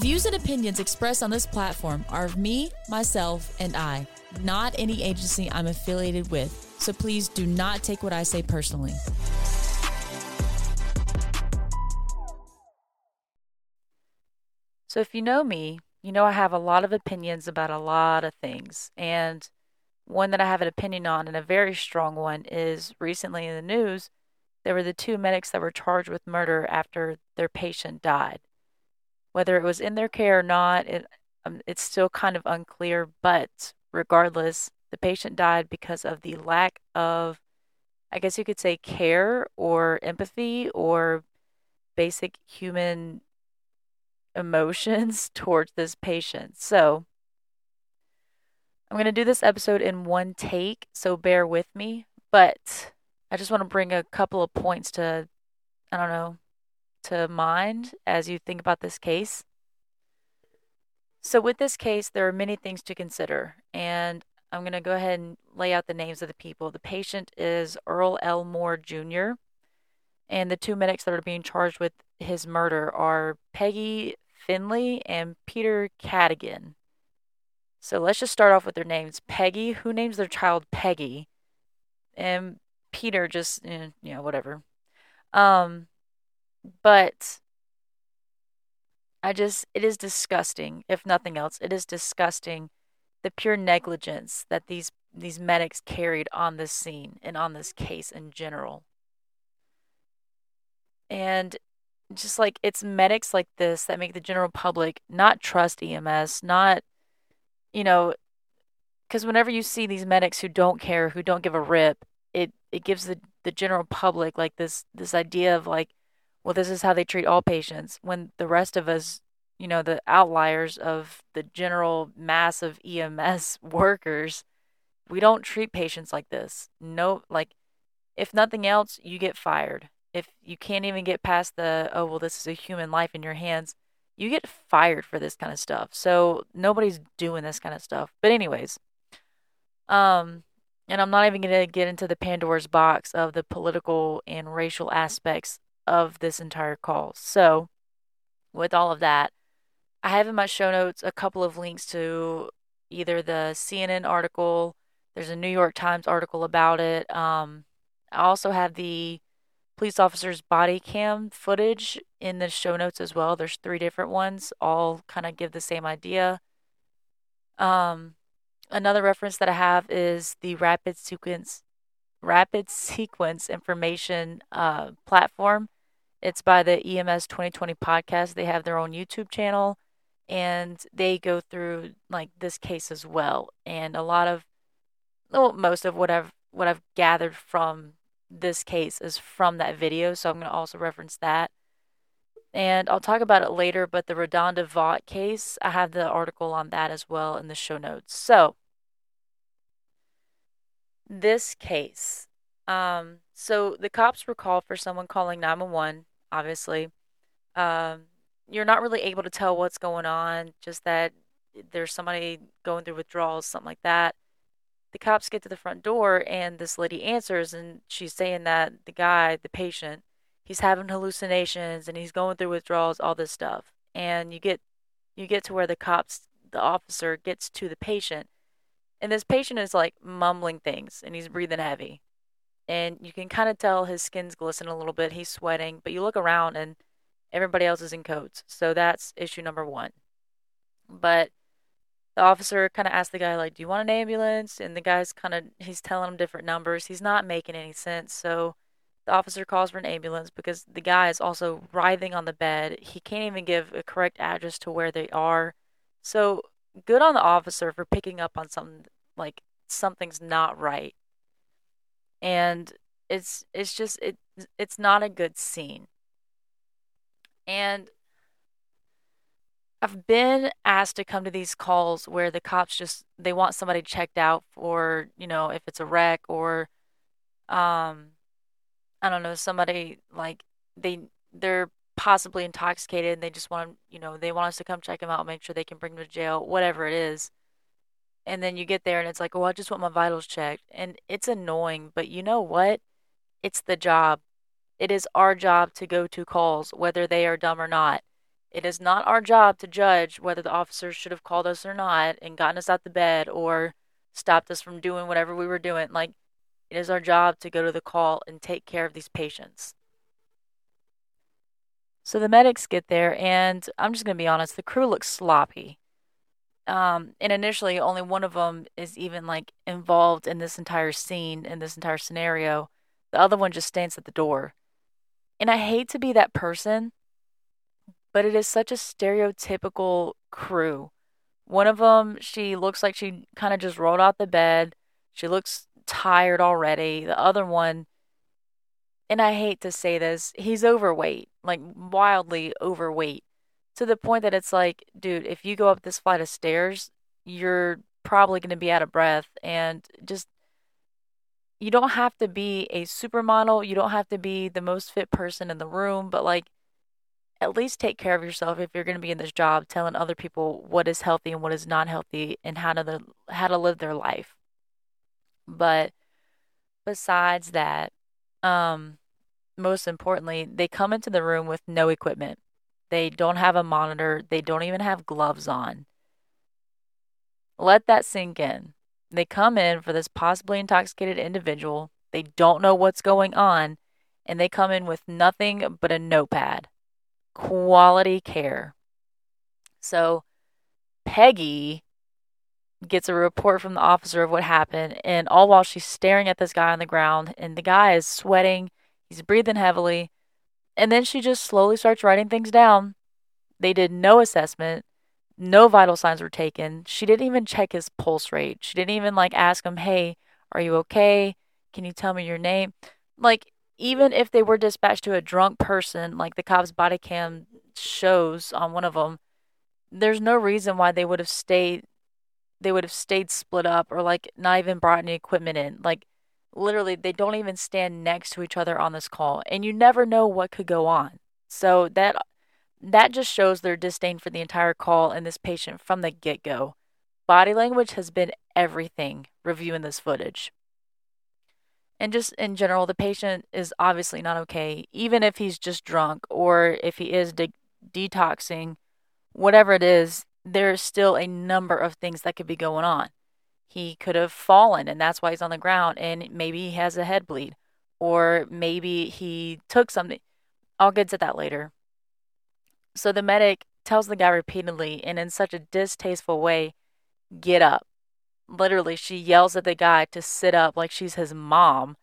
views and opinions expressed on this platform are of me, myself, and I, not any agency I'm affiliated with. So please do not take what I say personally. So if you know me, you know I have a lot of opinions about a lot of things. And one that I have an opinion on, and a very strong one, is recently in the news, there were the two medics that were charged with murder after their patient died. Whether it was in their care or not, it, um, it's still kind of unclear, but regardless, the patient died because of the lack of, I guess you could say, care or empathy or basic human emotions towards this patient. So, I'm going to do this episode in one take, so bear with me. But I just want to bring a couple of points to, I don't know, to mind as you think about this case. So, with this case, there are many things to consider, and I'm going to go ahead and lay out the names of the people. The patient is Earl L. Moore Jr., and the two medics that are being charged with his murder are Peggy Finley and Peter Cadigan. So let's just start off with their names. Peggy, who names their child Peggy? And Peter just, eh, you know, whatever. Um, but I just, it is disgusting, if nothing else. It is disgusting the pure negligence that these these medics carried on this scene and on this case in general. And just like it's medics like this that make the general public not trust EMS, not you know, because whenever you see these medics who don't care, who don't give a rip, it it gives the the general public like this this idea of like, well, this is how they treat all patients. When the rest of us, you know, the outliers of the general mass of EMS workers, we don't treat patients like this. No, like, if nothing else, you get fired. If you can't even get past the, oh, well, this is a human life in your hands, you get fired for this kind of stuff. So nobody's doing this kind of stuff. But anyways, um and I'm not even going to get into the Pandora's box of the political and racial aspects of this entire call. So, with all of that, I have in my show notes a couple of links to either the CNN article, there's a New York Times article about it. Um, I also have the police officer's body cam footage in the show notes as well. There's three different ones, all kind of give the same idea. Um, another reference that I have is the rapid sequence rapid sequence information uh, platform. It's by the EMS 2020 podcast. They have their own YouTube channel and they go through like this case as well. And a lot of well, most of what I've what I've gathered from this case is from that video, so I'm going to also reference that. And I'll talk about it later, but the RaDonda Vaught case, I have the article on that as well in the show notes. So, this case. Um, so the cops were called for someone calling 911, obviously. Um, you're not really able to tell what's going on, just that there's somebody going through withdrawals, something like that the cops get to the front door and this lady answers and she's saying that the guy, the patient, he's having hallucinations and he's going through withdrawals, all this stuff. And you get you get to where the cops the officer gets to the patient and this patient is like mumbling things and he's breathing heavy. And you can kind of tell his skin's glistening a little bit, he's sweating, but you look around and everybody else is in coats. So that's issue number 1. But the officer kind of asked the guy like do you want an ambulance and the guy's kind of he's telling him different numbers he's not making any sense so the officer calls for an ambulance because the guy is also writhing on the bed he can't even give a correct address to where they are so good on the officer for picking up on something like something's not right and it's it's just it it's not a good scene and I've been asked to come to these calls where the cops just they want somebody checked out for, you know, if it's a wreck or um I don't know, somebody like they they're possibly intoxicated and they just want, you know, they want us to come check them out, make sure they can bring them to jail, whatever it is. And then you get there and it's like, "Oh, I just want my vitals checked." And it's annoying, but you know what? It's the job. It is our job to go to calls whether they are dumb or not It is not our job to judge whether the officers should have called us or not and gotten us out the bed or stopped us from doing whatever we were doing. Like, it is our job to go to the call and take care of these patients. So the medics get there, and I'm just going to be honest, the crew looks sloppy. Um, and initially, only one of them is even like involved in this entire scene, in this entire scenario. The other one just stands at the door. And I hate to be that person, but it is such a stereotypical crew. One of them, she looks like she kind of just rolled out the bed. She looks tired already. The other one, and I hate to say this, he's overweight, like wildly overweight, to the point that it's like, dude, if you go up this flight of stairs, you're probably going to be out of breath and just you don't have to be a supermodel, you don't have to be the most fit person in the room, but like at least take care of yourself if you're going to be in this job telling other people what is healthy and what is not healthy and how to how to live their life. But besides that, um most importantly, they come into the room with no equipment. They don't have a monitor, they don't even have gloves on. Let that sink in. They come in for this possibly intoxicated individual. They don't know what's going on, and they come in with nothing but a notepad quality care. So Peggy gets a report from the officer of what happened, and all while she's staring at this guy on the ground, and the guy is sweating, he's breathing heavily, and then she just slowly starts writing things down. They did no assessment, no vital signs were taken. She didn't even check his pulse rate. She didn't even like ask him, "Hey, are you okay? Can you tell me your name?" Like even if they were dispatched to a drunk person, like the cops' body cam shows on one of them, there's no reason why they would have stayed. They would have stayed split up or like not even brought any equipment in. Like literally, they don't even stand next to each other on this call, and you never know what could go on. So that that just shows their disdain for the entire call and this patient from the get go. Body language has been everything reviewing this footage. And just in general, the patient is obviously not okay, even if he's just drunk or if he is de- detoxing, whatever it is, there's still a number of things that could be going on. He could have fallen and that's why he's on the ground, and maybe he has a head bleed, or maybe he took something. I'll get to that later. So the medic tells the guy repeatedly and in such a distasteful way, get up literally she yells at the guy to sit up like she's his mom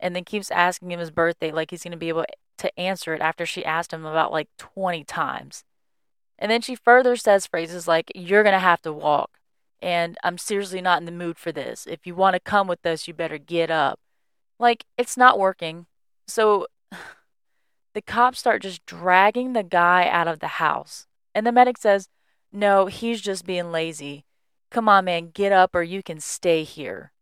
and then keeps asking him his birthday like he's going to be able to answer it after she asked him about like 20 times. And then she further says phrases like, You're going to have to walk. And I'm seriously not in the mood for this. If you want to come with us, you better get up. Like, it's not working. So the cops start just dragging the guy out of the house. And the medic says, No, he's just being lazy. Come on, man, get up or you can stay here.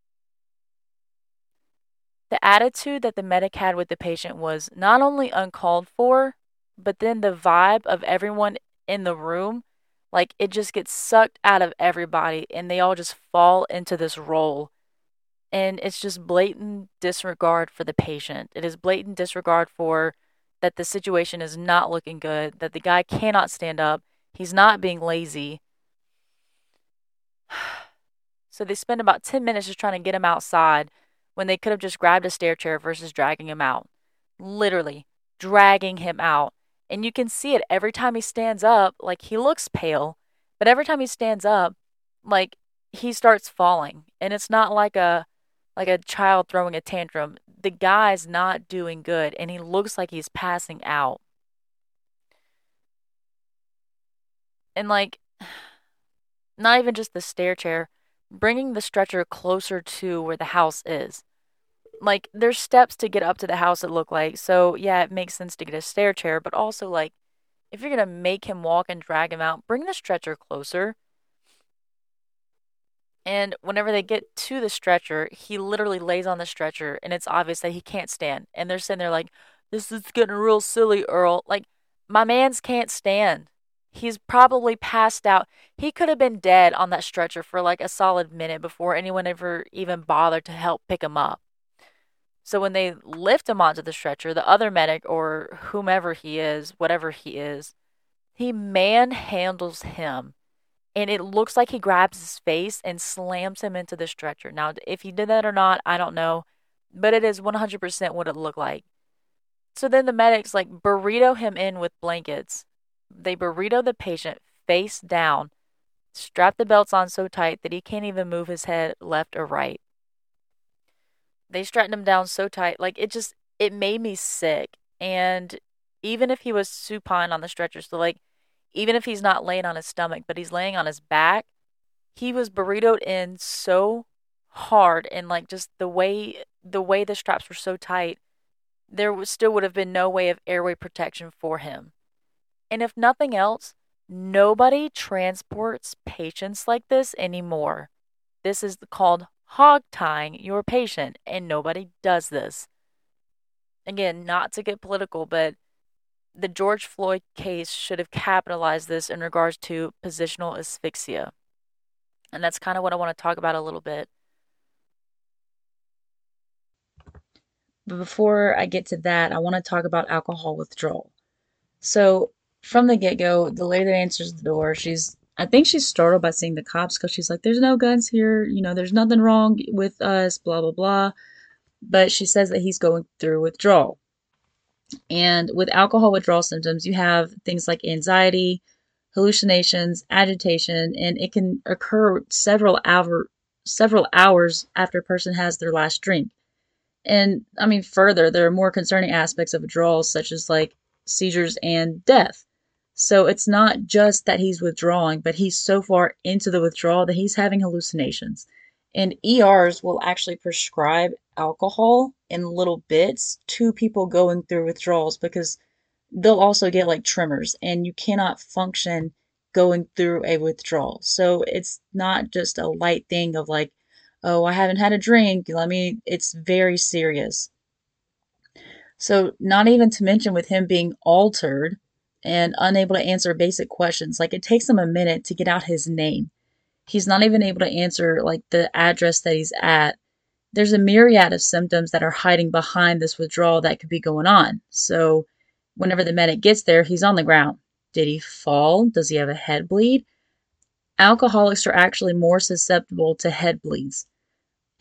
The attitude that the medic had with the patient was not only uncalled for, but then the vibe of everyone in the room, like it just gets sucked out of everybody and they all just fall into this role. And it's just blatant disregard for the patient. It is blatant disregard for that the situation is not looking good, that the guy cannot stand up, he's not being lazy, so they spend about 10 minutes just trying to get him outside when they could have just grabbed a stair chair versus dragging him out. Literally, dragging him out. And you can see it every time he stands up, like he looks pale, but every time he stands up, like he starts falling. And it's not like a like a child throwing a tantrum. The guy's not doing good and he looks like he's passing out. And like not even just the stair chair, bringing the stretcher closer to where the house is. Like, there's steps to get up to the house, it looked like. So, yeah, it makes sense to get a stair chair, but also, like, if you're to make him walk and drag him out, bring the stretcher closer. And whenever they get to the stretcher, he literally lays on the stretcher, and it's obvious that he can't stand. And they're sitting there like, this is getting real silly, Earl. Like, my man's can't stand. He's probably passed out. He could have been dead on that stretcher for like a solid minute before anyone ever even bothered to help pick him up. So when they lift him onto the stretcher, the other medic or whomever he is, whatever he is, He manhandles him and it looks like he grabs his face and slams him into the stretcher. Now, if he did that or not, I don't know, but it is 100% what it looked like. So then the medics like burrito him in with blankets. They burrito the patient face down, strap the belts on so tight that he can't even move his head left or right. They straightened him down so tight, like it just it made me sick. And even if he was supine on the stretcher, so like even if he's not laying on his stomach, but he's laying on his back, he was burritoed in so hard and like just the way the way the straps were so tight, there was, still would have been no way of airway protection for him. And if nothing else, nobody transports patients like this anymore. This is called hog tying your patient, and nobody does this. Again, not to get political, but the George Floyd case should have capitalized this in regards to positional asphyxia. And that's kind of what I want to talk about a little bit. But before I get to that, I want to talk about alcohol withdrawal. So, from the get go, the lady that answers the door, she's, I think she's startled by seeing the cops because she's like, there's no guns here. You know, there's nothing wrong with us, blah, blah, blah. But she says that he's going through withdrawal. And with alcohol withdrawal symptoms, you have things like anxiety, hallucinations, agitation, and it can occur several hour, several hours after a person has their last drink. And I mean, further, there are more concerning aspects of withdrawals, such as like seizures and death. So it's not just that he's withdrawing, but he's so far into the withdrawal that he's having hallucinations. And ERs will actually prescribe alcohol in little bits to people going through withdrawals because they'll also get like tremors and you cannot function going through a withdrawal. So it's not just a light thing of like, oh, I haven't had a drink. Let me, it's very serious. So, not even to mention with him being altered and unable to answer basic questions, like it takes him a minute to get out his name he's not even able to answer like the address that he's at. There's a myriad of symptoms that are hiding behind this withdrawal that could be going on. So whenever the medic gets there, he's on the ground. Did he fall? Does he have a head bleed? Alcoholics are actually more susceptible to head bleeds.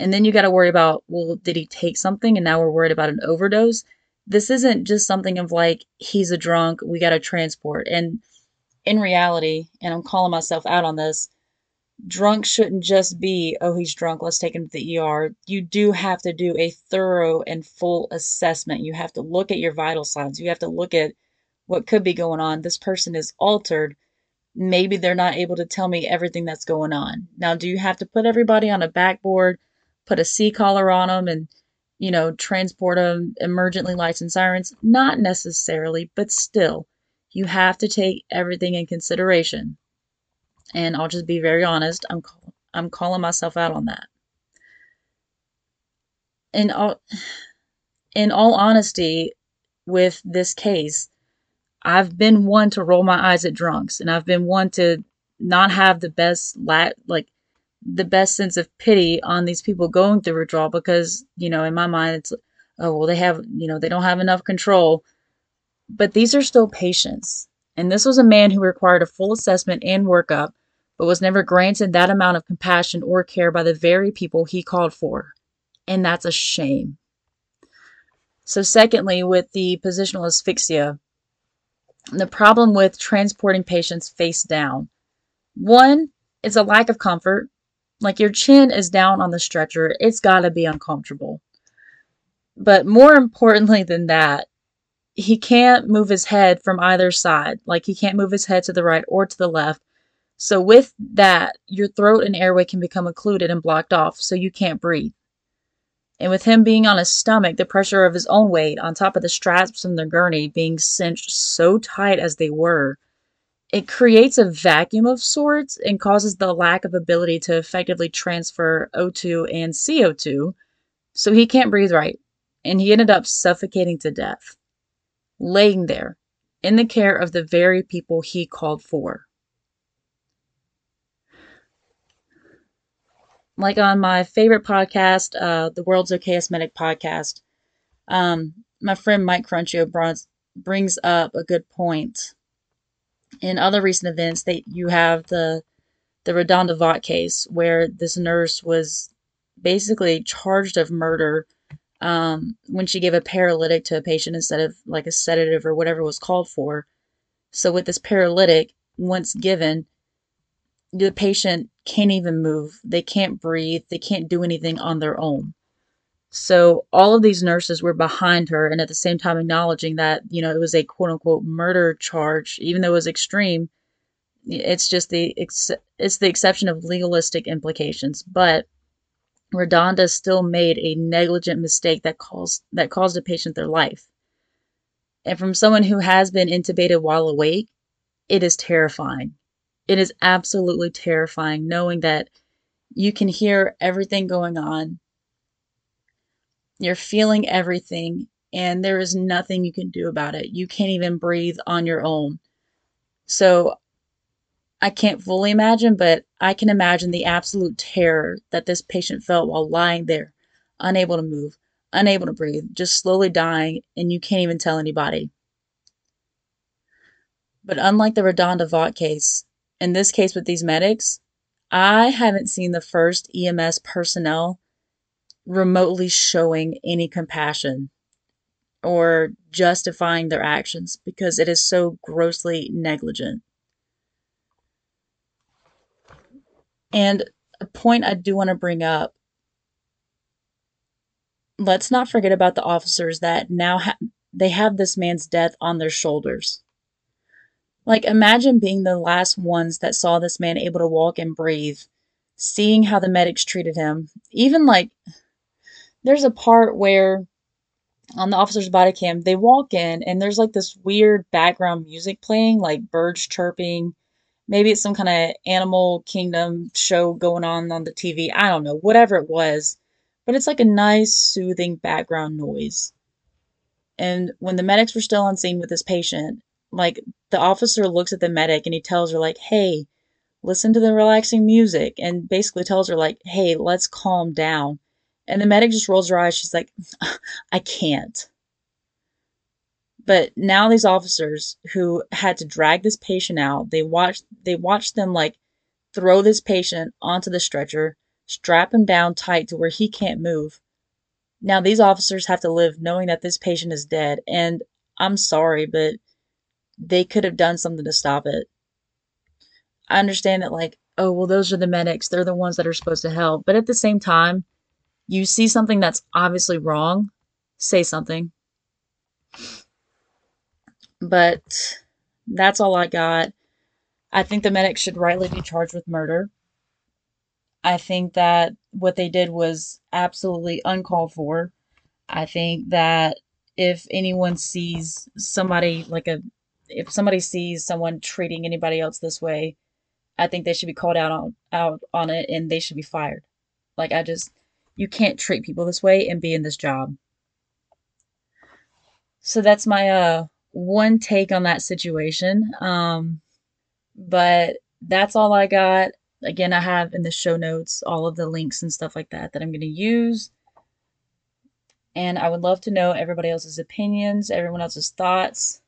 And then you got to worry about, well, did he take something and now we're worried about an overdose? This isn't just something of like, he's a drunk, we got to transport. And in reality, and I'm calling myself out on this, drunk shouldn't just be, oh, he's drunk, let's take him to the ER. You do have to do a thorough and full assessment. You have to look at your vital signs. You have to look at what could be going on. This person is altered. Maybe they're not able to tell me everything that's going on. Now, do you have to put everybody on a backboard, put a C collar on them, and you know, transport them emergently lights and sirens? Not necessarily, but still, you have to take everything in consideration and I'll just be very honest. I'm I'm calling myself out on that. In all in all honesty, with this case, I've been one to roll my eyes at drunks, and I've been one to not have the best la- like the best sense of pity on these people going through withdrawal because you know in my mind it's oh well they have you know they don't have enough control but these are still patients and this was a man who required a full assessment and workup but was never granted that amount of compassion or care by the very people he called for. And that's a shame. So, secondly, with the positional asphyxia, the problem with transporting patients face down. One is a lack of comfort. Like your chin is down on the stretcher, it's got to be uncomfortable. But more importantly than that, he can't move his head from either side. Like he can't move his head to the right or to the left so, with that, your throat and airway can become occluded and blocked off, so you can't breathe. And with him being on his stomach, the pressure of his own weight on top of the straps from the gurney being cinched so tight as they were, it creates a vacuum of sorts and causes the lack of ability to effectively transfer O2 and CO2, so he can't breathe right. And he ended up suffocating to death, laying there in the care of the very people he called for. like on my favorite podcast, uh, the World's Okayest Medic podcast, um, my friend Mike Crunchio brings up a good point. In other recent events, that you have the the RaDonda Vaught case where this nurse was basically charged of murder um, when she gave a paralytic to a patient instead of like a sedative or whatever was called for. So with this paralytic, once given, the patient can't even move. They can't breathe. They can't do anything on their own. So all of these nurses were behind her and at the same time acknowledging that, you know, it was a quote unquote murder charge, even though it was extreme. It's just the it's the exception of legalistic implications, but RaDonda still made a negligent mistake that caused that caused a patient their life. And from someone who has been intubated while awake, it is terrifying. It is absolutely terrifying knowing that you can hear everything going on you're feeling everything, and there is nothing you can do about it. You can't even breathe on your own. So I can't fully imagine, but I can imagine the absolute terror that this patient felt while lying there, unable to move, unable to breathe, just slowly dying, and you can't even tell anybody. But unlike the RaDonda Vaught case, in this case with these medics, I haven't seen the first EMS personnel remotely showing any compassion or justifying their actions because it is so grossly negligent. And a point I do want to bring up let's not forget about the officers that now ha- they have this man's death on their shoulders. Like, imagine being the last ones that saw this man able to walk and breathe, seeing how the medics treated him, even like there's a part where on the officer's body cam, they walk in and there's like this weird background music playing, like birds chirping. Maybe it's some kind of animal kingdom show going on on the TV. I don't know, whatever it was. But it's like a nice, soothing background noise. And when the medics were still on scene with this patient, like the officer looks at the medic and he tells her, like, hey, listen to the relaxing music, and basically tells her, like, hey, let's calm down and the medic just rolls her eyes. She's like, I can't. But now these officers who had to drag this patient out, they watched they watched them like throw this patient onto the stretcher, strap him down tight to where he can't move. Now these officers have to live knowing that this patient is dead and I'm sorry, but they could have done something to stop it. I understand that like, oh, well those are the medics. They're the ones that are supposed to help. But at the same time, you see something that's obviously wrong, say something. But that's all I got. I think the medics should rightly be charged with murder. I think that what they did was absolutely uncalled for. I think that if anyone sees somebody like a if somebody sees someone treating anybody else this way, I think they should be called out on out on it and they should be fired. Like I just you can't treat people this way and be in this job. So that's my uh one take on that situation. Um but that's all I got. Again, I have in the show notes all of the links and stuff like that that I'm going to use. And I would love to know everybody else's opinions, everyone else's thoughts.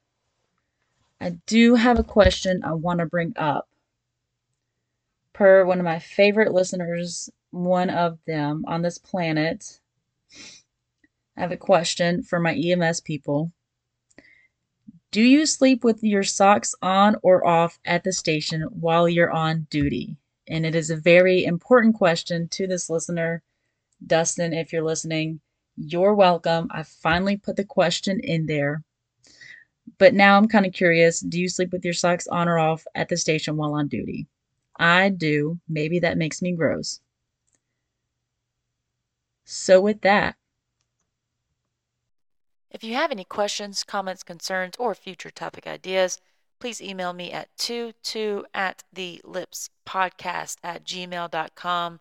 I do have a question I want to bring up. Per one of my favorite listeners one of them on this planet. I have a question for my EMS people. Do you sleep with your socks on or off at the station while you're on duty? And it is a very important question to this listener. Dustin, if you're listening, you're welcome. I finally put the question in there. But now I'm kind of curious do you sleep with your socks on or off at the station while on duty? I do. Maybe that makes me gross. So, with that, if you have any questions, comments, concerns, or future topic ideas, please email me at 22 at the lips podcast at gmail.com.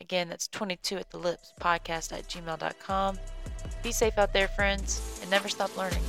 Again, that's 22 at the lips podcast at gmail.com. Be safe out there, friends, and never stop learning.